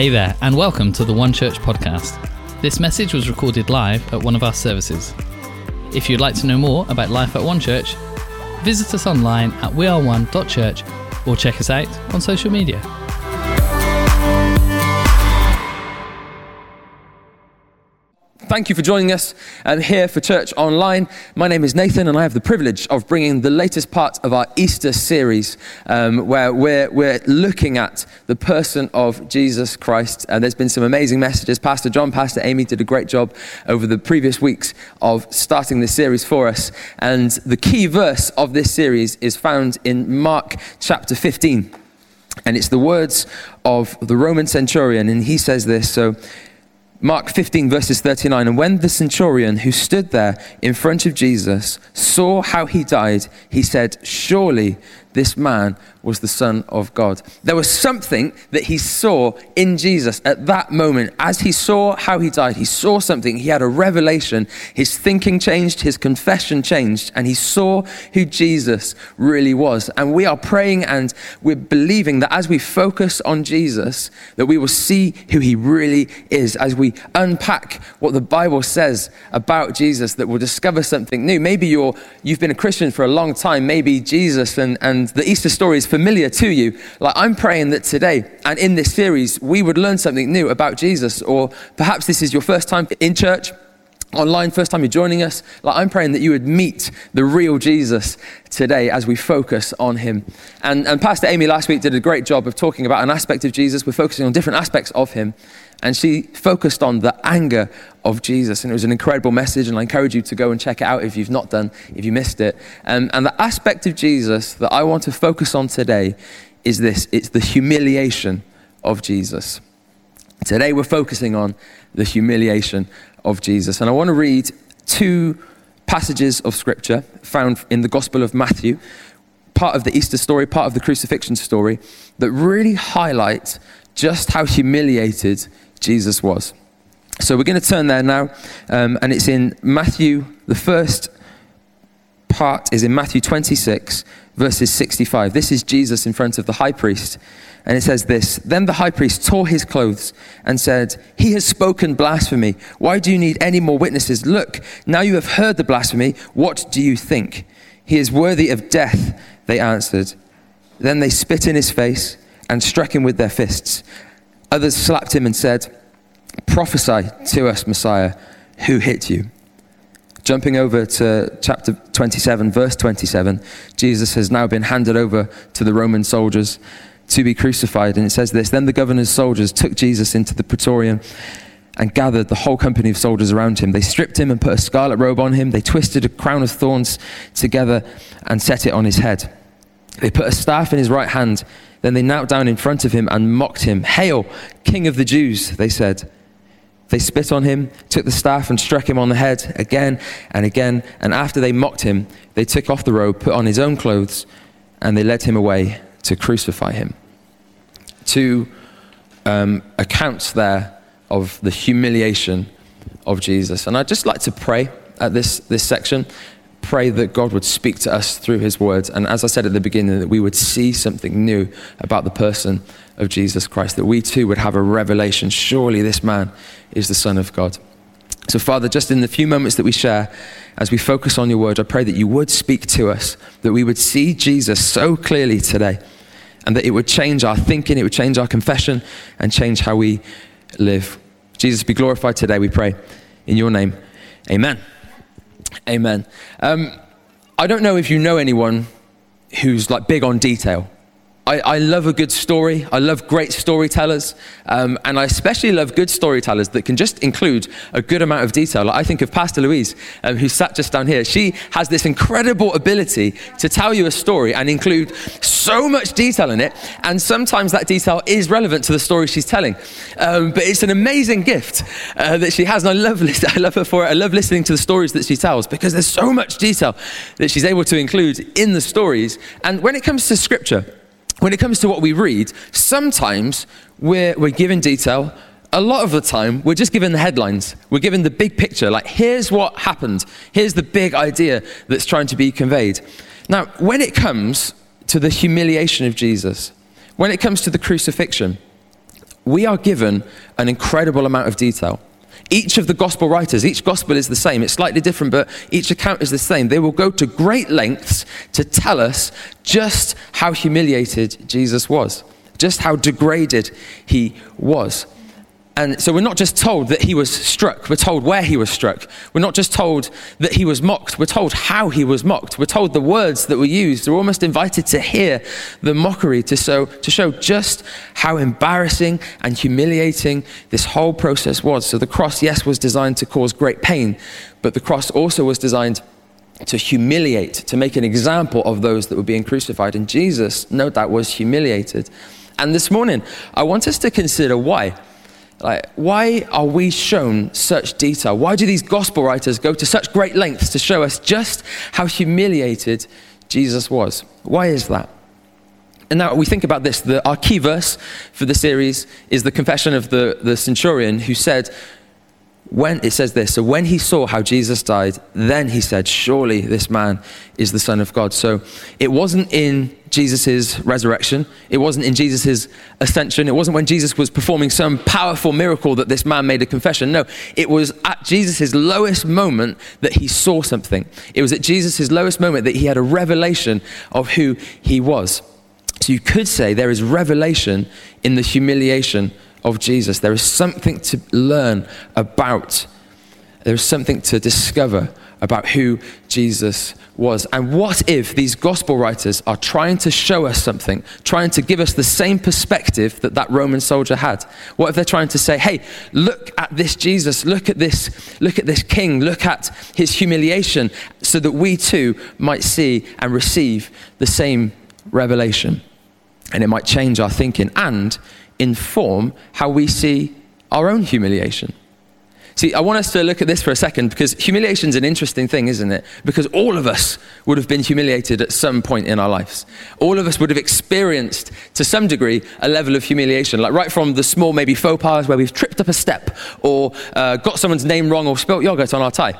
Hey there, and welcome to the One Church podcast. This message was recorded live at one of our services. If you'd like to know more about life at One Church, visit us online at weareone.church or check us out on social media. Thank you for joining us um, here for Church Online. My name is Nathan, and I have the privilege of bringing the latest part of our Easter series, um, where we're, we're looking at the person of Jesus Christ. And there's been some amazing messages. Pastor John, Pastor Amy did a great job over the previous weeks of starting this series for us. And the key verse of this series is found in Mark chapter 15. And it's the words of the Roman centurion, and he says this. So, Mark 15, verses 39. And when the centurion who stood there in front of Jesus saw how he died, he said, Surely this man was the Son of God. There was something that he saw in Jesus at that moment. As he saw how he died, he saw something. He had a revelation. His thinking changed, his confession changed, and he saw who Jesus really was. And we are praying and we're believing that as we focus on Jesus, that we will see who he really is. As we unpack what the Bible says about Jesus, that we'll discover something new. Maybe you're, you've been a Christian for a long time. Maybe Jesus and, and the Easter story is familiar to you, like I'm praying that today and in this series, we would learn something new about Jesus. Or perhaps this is your first time in church online, first time you're joining us, like I'm praying that you would meet the real Jesus today as we focus on him. And, and Pastor Amy last week did a great job of talking about an aspect of Jesus. We're focusing on different aspects of him. And she focused on the anger of Jesus. And it was an incredible message. And I encourage you to go and check it out if you've not done, if you missed it. Um, and the aspect of Jesus that I want to focus on today is this it's the humiliation of Jesus. Today we're focusing on the humiliation of Jesus. And I want to read two passages of scripture found in the Gospel of Matthew, part of the Easter story, part of the crucifixion story, that really highlight just how humiliated Jesus was. So we're going to turn there now, um, and it's in Matthew, the first part is in Matthew 26, verses 65. This is Jesus in front of the high priest. And it says this Then the high priest tore his clothes and said, He has spoken blasphemy. Why do you need any more witnesses? Look, now you have heard the blasphemy. What do you think? He is worthy of death, they answered. Then they spit in his face and struck him with their fists. Others slapped him and said, Prophesy to us, Messiah, who hit you? Jumping over to chapter 27, verse 27, Jesus has now been handed over to the Roman soldiers to be crucified. And it says this Then the governor's soldiers took Jesus into the praetorium and gathered the whole company of soldiers around him. They stripped him and put a scarlet robe on him. They twisted a crown of thorns together and set it on his head. They put a staff in his right hand. Then they knelt down in front of him and mocked him. Hail, King of the Jews, they said. They spit on him, took the staff and struck him on the head again and again. And after they mocked him, they took off the robe, put on his own clothes, and they led him away to crucify him. Two um, accounts there of the humiliation of Jesus. And I'd just like to pray at this, this section pray that God would speak to us through his words. And as I said at the beginning, that we would see something new about the person of Jesus Christ, that we too would have a revelation. Surely this man is the Son of God. So, Father, just in the few moments that we share, as we focus on your word, I pray that you would speak to us, that we would see Jesus so clearly today, and that it would change our thinking, it would change our confession, and change how we live. Jesus, be glorified today, we pray. In your name, amen. Amen. Um, I don't know if you know anyone who's like big on detail. I, I love a good story. I love great storytellers. Um, and I especially love good storytellers that can just include a good amount of detail. Like I think of Pastor Louise, um, who sat just down here. She has this incredible ability to tell you a story and include so much detail in it. And sometimes that detail is relevant to the story she's telling. Um, but it's an amazing gift uh, that she has. And I love, I love her for it. I love listening to the stories that she tells because there's so much detail that she's able to include in the stories. And when it comes to scripture, when it comes to what we read, sometimes we're, we're given detail. A lot of the time, we're just given the headlines. We're given the big picture. Like, here's what happened. Here's the big idea that's trying to be conveyed. Now, when it comes to the humiliation of Jesus, when it comes to the crucifixion, we are given an incredible amount of detail. Each of the gospel writers, each gospel is the same. It's slightly different, but each account is the same. They will go to great lengths to tell us just how humiliated Jesus was, just how degraded he was. And so we're not just told that he was struck, we're told where he was struck. We're not just told that he was mocked, we're told how he was mocked. We're told the words that were used. We're almost invited to hear the mockery to show, to show just how embarrassing and humiliating this whole process was. So the cross, yes, was designed to cause great pain, but the cross also was designed to humiliate, to make an example of those that were being crucified. And Jesus, no doubt, was humiliated. And this morning, I want us to consider why. Like, why are we shown such detail? Why do these gospel writers go to such great lengths to show us just how humiliated Jesus was? Why is that? And now we think about this. The, our key verse for the series is the confession of the, the centurion who said, when it says this, so when he saw how Jesus died, then he said, Surely this man is the Son of God. So it wasn't in Jesus' resurrection, it wasn't in Jesus' ascension, it wasn't when Jesus was performing some powerful miracle that this man made a confession. No, it was at Jesus' lowest moment that he saw something. It was at Jesus' lowest moment that he had a revelation of who he was. So you could say there is revelation in the humiliation of Jesus. There is something to learn about. There is something to discover about who Jesus was. And what if these gospel writers are trying to show us something, trying to give us the same perspective that that Roman soldier had? What if they're trying to say, "Hey, look at this Jesus, look at this, look at this king, look at his humiliation so that we too might see and receive the same revelation." And it might change our thinking and inform how we see our own humiliation. See, I want us to look at this for a second because humiliation is an interesting thing, isn't it? Because all of us would have been humiliated at some point in our lives. All of us would have experienced, to some degree, a level of humiliation. Like right from the small, maybe faux pas where we've tripped up a step or uh, got someone's name wrong or spilt yogurt on our tie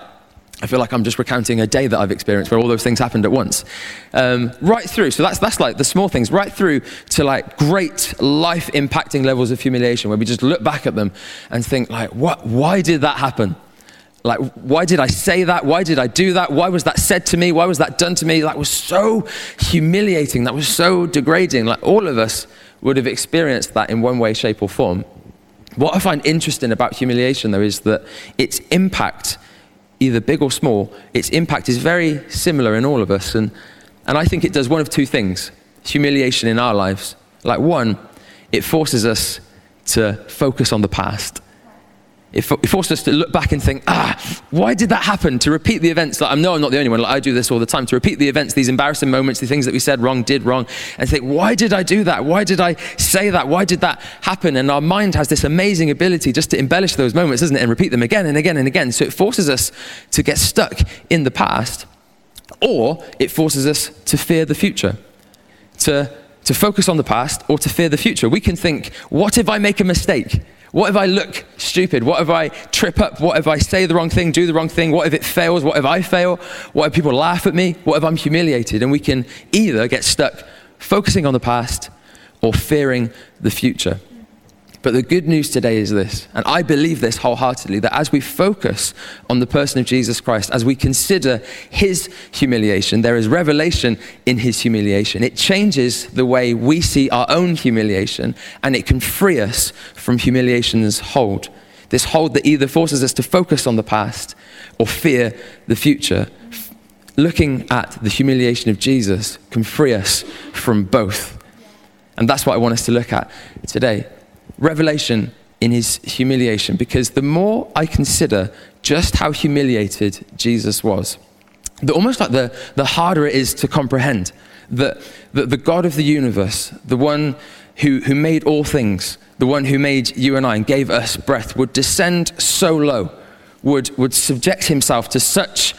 I feel like I'm just recounting a day that I've experienced where all those things happened at once. Um, right through, so that's, that's like the small things, right through to like great life impacting levels of humiliation where we just look back at them and think, like, what, why did that happen? Like, why did I say that? Why did I do that? Why was that said to me? Why was that done to me? That was so humiliating. That was so degrading. Like, all of us would have experienced that in one way, shape, or form. What I find interesting about humiliation, though, is that its impact either big or small, its impact is very similar in all of us. And, and I think it does one of two things humiliation in our lives. Like, one, it forces us to focus on the past. It, it forces us to look back and think, ah, why did that happen? To repeat the events. Like, I know I'm not the only one. Like, I do this all the time. To repeat the events, these embarrassing moments, the things that we said wrong, did wrong, and think, why did I do that? Why did I say that? Why did that happen? And our mind has this amazing ability just to embellish those moments, doesn't it? And repeat them again and again and again. So it forces us to get stuck in the past, or it forces us to fear the future. To to focus on the past or to fear the future. We can think, what if I make a mistake? What if I look stupid? What if I trip up? What if I say the wrong thing, do the wrong thing? What if it fails? What if I fail? What if people laugh at me? What if I'm humiliated? And we can either get stuck focusing on the past or fearing the future. But the good news today is this, and I believe this wholeheartedly, that as we focus on the person of Jesus Christ, as we consider his humiliation, there is revelation in his humiliation. It changes the way we see our own humiliation, and it can free us from humiliation's hold. This hold that either forces us to focus on the past or fear the future. Looking at the humiliation of Jesus can free us from both. And that's what I want us to look at today revelation in his humiliation. Because the more I consider just how humiliated Jesus was, the almost like the, the harder it is to comprehend that, that the God of the universe, the one who, who made all things, the one who made you and I and gave us breath, would descend so low, would, would subject himself to such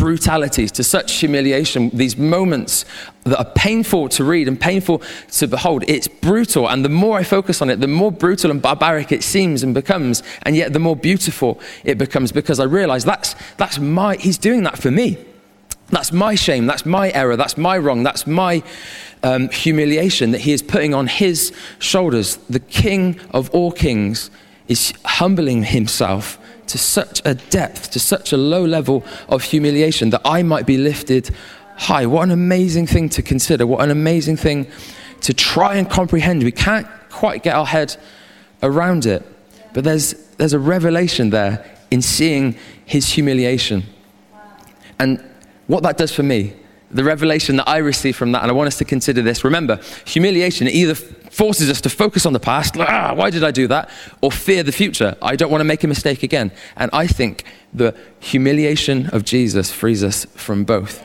brutalities, to such humiliation, these moments that are painful to read and painful to behold. It's brutal. And the more I focus on it, the more brutal and barbaric it seems and becomes. And yet the more beautiful it becomes because I realize that's, that's my, he's doing that for me. That's my shame. That's my error. That's my wrong. That's my um, humiliation that he is putting on his shoulders. The King of all kings is humbling himself to such a depth, to such a low level of humiliation that I might be lifted high. What an amazing thing to consider. What an amazing thing to try and comprehend. We can't quite get our head around it. But there's, there's a revelation there in seeing his humiliation. And what that does for me, the revelation that I receive from that, and I want us to consider this. Remember, humiliation either forces us to focus on the past, like, ah, why did I do that? Or fear the future, I don't want to make a mistake again. And I think the humiliation of Jesus frees us from both.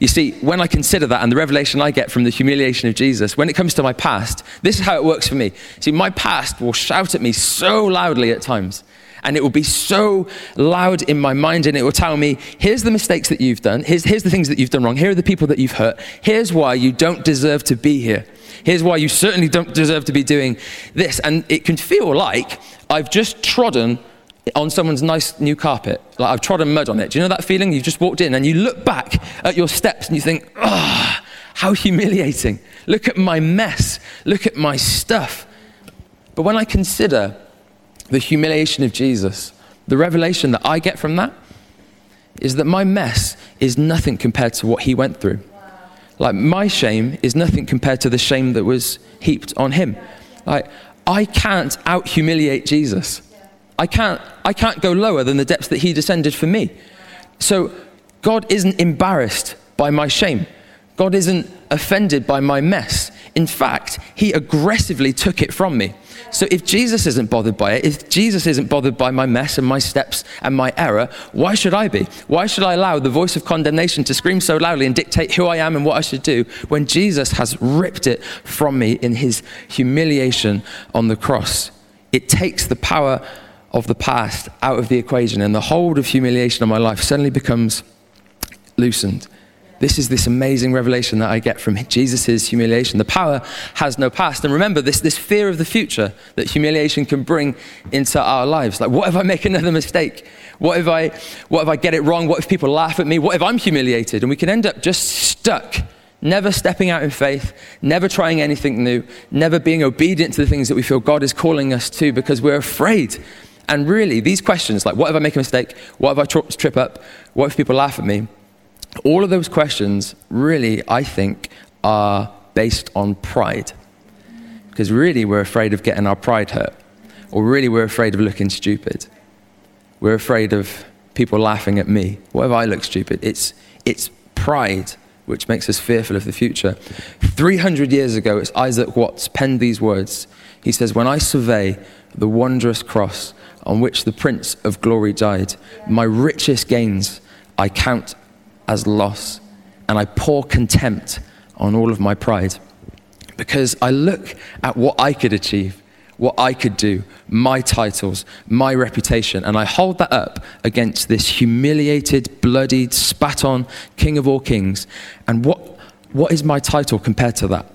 You see, when I consider that and the revelation I get from the humiliation of Jesus, when it comes to my past, this is how it works for me. See, my past will shout at me so loudly at times and it will be so loud in my mind and it will tell me here's the mistakes that you've done here's, here's the things that you've done wrong here are the people that you've hurt here's why you don't deserve to be here here's why you certainly don't deserve to be doing this. And it can feel like i've just trodden on someone's nice new carpet. Like i've trodden mud on it. Do you know that feeling? You've just walked in and you look back at your steps and you think ah oh, how humiliating. Look at my mess. Look at my stuff. But when i consider the humiliation of Jesus, the revelation that I get from that is that my mess is nothing compared to what he went through. Like, my shame is nothing compared to the shame that was heaped on him. Like, I can't out humiliate Jesus. I can't, I can't go lower than the depths that he descended for me. So, God isn't embarrassed by my shame. God isn't offended by my mess. In fact, he aggressively took it from me. So if Jesus isn't bothered by it, if Jesus isn't bothered by my mess and my steps and my error, why should I be? Why should I allow the voice of condemnation to scream so loudly and dictate who I am and what I should do when Jesus has ripped it from me in his humiliation on the cross? It takes the power of the past out of the equation, and the hold of humiliation on my life suddenly becomes loosened. This is this amazing revelation that I get from Jesus' humiliation. The power has no past. And remember, this, this fear of the future that humiliation can bring into our lives. Like, what if I make another mistake? What if I, what if I get it wrong? What if people laugh at me? What if I'm humiliated? And we can end up just stuck, never stepping out in faith, never trying anything new, never being obedient to the things that we feel God is calling us to because we're afraid. And really, these questions, like, what if I make a mistake? What if I trip up? What if people laugh at me? All of those questions, really, I think, are based on pride. Because really, we're afraid of getting our pride hurt. Or really, we're afraid of looking stupid. We're afraid of people laughing at me. What if I look stupid? It's, it's pride which makes us fearful of the future. 300 years ago, it's Isaac Watts penned these words. He says, When I survey the wondrous cross on which the Prince of Glory died, my richest gains I count as loss, and I pour contempt on all of my pride. Because I look at what I could achieve, what I could do, my titles, my reputation, and I hold that up against this humiliated, bloodied, spat on King of all kings. And what, what is my title compared to that?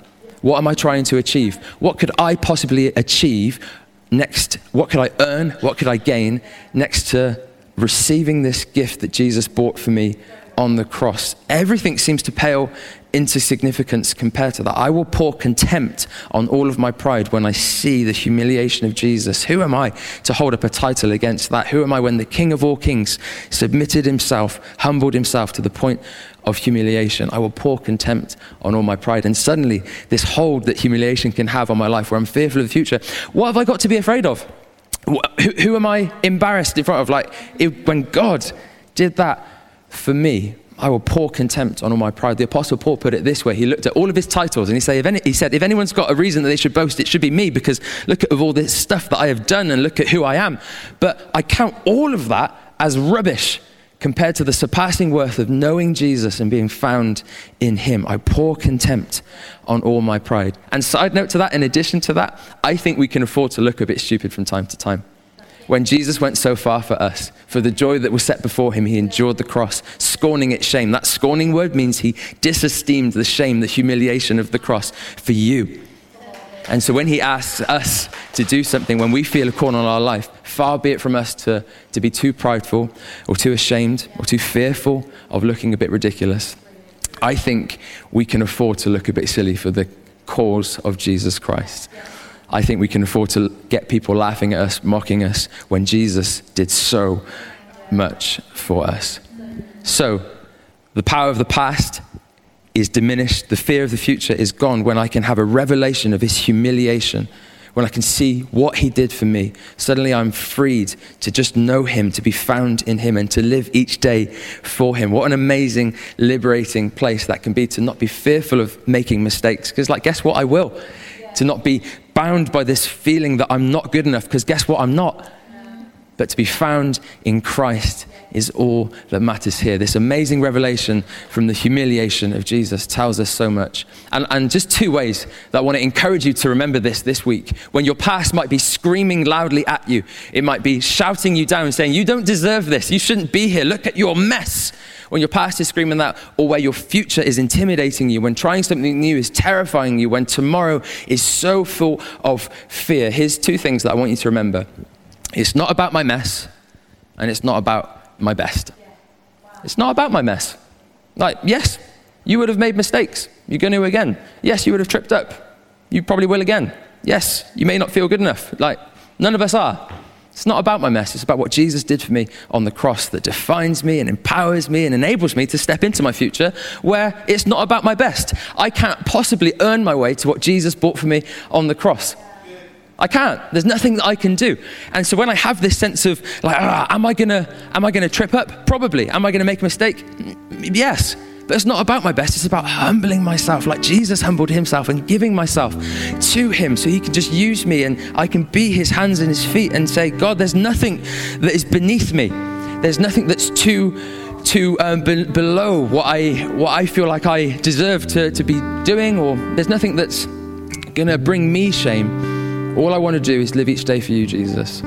What am I trying to achieve? What could I possibly achieve next? What could I earn? What could I gain next to receiving this gift that Jesus bought for me on the cross. Everything seems to pale into significance compared to that. I will pour contempt on all of my pride when I see the humiliation of Jesus. Who am I to hold up a title against that? Who am I when the King of all kings submitted himself, humbled himself to the point of humiliation? I will pour contempt on all my pride. And suddenly, this hold that humiliation can have on my life where I'm fearful of the future, what have I got to be afraid of? Who, who am I embarrassed in front of? Like, when God did that for me, I will pour contempt on all my pride. The Apostle Paul put it this way. He looked at all of his titles and he, say, any, he said, if anyone's got a reason that they should boast, it should be me because look at all this stuff that I have done and look at who I am. But I count all of that as rubbish compared to the surpassing worth of knowing Jesus and being found in him. I pour contempt on all my pride. And side note to that, in addition to that, I think we can afford to look a bit stupid from time to time when Jesus went so far for us, for the joy that was set before him, he endured the cross, scorning its shame. That scorning word means he disesteemed the shame, the humiliation of the cross for you. And so when he asks us to do something, when we feel a call on our life, far be it from us to, to be too prideful or too ashamed or too fearful of looking a bit ridiculous. I think we can afford to look a bit silly for the cause of Jesus Christ. I think we can afford to get people laughing at us, mocking us, when Jesus did so much for us. So, the power of the past is diminished, the fear of the future is gone when I can have a revelation of his humiliation, when I can see what he did for me. Suddenly I'm freed to just know him, to be found in him, and to live each day for him. What an amazing, liberating place that can be to not be fearful of making mistakes. Because, like, guess what? I will. Yeah. To not be bound by this feeling that I'm not good enough, because guess what? I'm not. But to be found in Christ is all that matters here. This amazing revelation from the humiliation of Jesus tells us so much. And, and just two ways that I want to encourage you to remember this this week. When your past might be screaming loudly at you, it might be shouting you down, saying, You don't deserve this. You shouldn't be here. Look at your mess. When your past is screaming that, or where your future is intimidating you, when trying something new is terrifying you, when tomorrow is so full of fear, here's two things that I want you to remember. It's not about my mess, and it's not about my best. It's not about my mess. Like, yes, you would have made mistakes. You're going to again. Yes, you would have tripped up. You probably will again. Yes, you may not feel good enough. Like, none of us are. It's not about my mess. It's about what Jesus did for me on the cross that defines me and empowers me and enables me to step into my future where it's not about my best. I can't possibly earn my way to what Jesus bought for me on the cross. I can't. There's nothing that I can do. And so when I have this sense of like, ah, am I gonna, am I gonna trip up? Probably. Am I gonna make a mistake? Yes. But it's not about my best. It's about humbling myself, like Jesus humbled himself, and giving myself to Him, so He can just use me, and I can be His hands and His feet, and say, God, there's nothing that is beneath me. There's nothing that's too too um, be- below what I what I feel like I deserve to, to be doing, or there's nothing that's gonna bring me shame all I want to do is live each day for you, Jesus.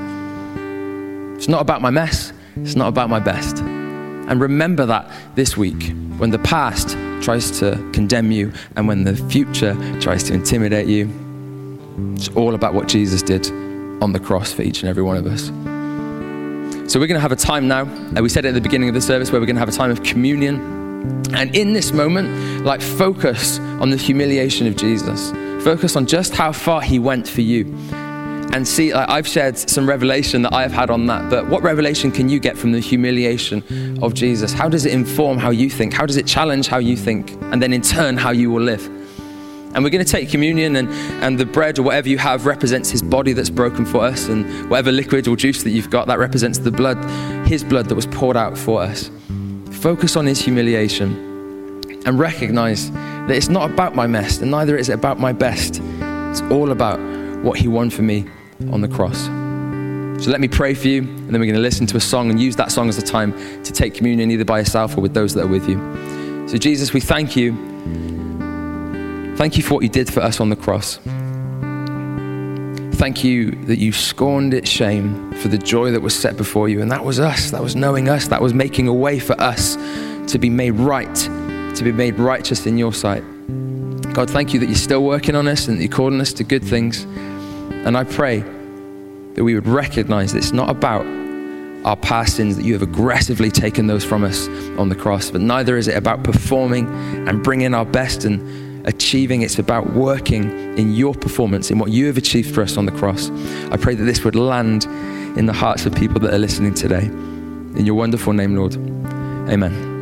It's not about my mess, it's not about my best. And remember that this week when the past tries to condemn you and when the future tries to intimidate you. It's all about what Jesus did on the cross for each and every one of us. So we're going to have a time now. Uh, we said at the beginning of the service where we're going to have a time of communion. And in this moment, like focus on the humiliation of Jesus. Focus on just how far He went for you. And see, I've shared some revelation that I've had on that, but what revelation can you get from the humiliation of Jesus? How does it inform how you think? How does it challenge how you think? And then in turn, how you will live? And we're going to take communion, and, and the bread or whatever you have represents his body that's broken for us, and whatever liquid or juice that you've got, that represents the blood, his blood that was poured out for us. Focus on his humiliation and recognize that it's not about my mess, and neither is it about my best. It's all about what He won for me on the cross. So let me pray for you, and then we're going to listen to a song and use that song as a time to take communion either by yourself or with those that are with you. So, Jesus, we thank you. Thank you for what you did for us on the cross. Thank you that you scorned its shame for the joy that was set before you. And that was us. That was knowing us. That was making a way for us to be made right to be made righteous in your sight. God, thank you that you're still working on us and that you're calling us to good things. And I pray that we would recognize that it's not about our past sins, that you have aggressively taken those from us on the cross, but neither is it about performing and bringing our best and achieving. It's about working in your performance, in what you have achieved for us on the cross. I pray that this would land in the hearts of people that are listening today. In your wonderful name, Lord. Amen.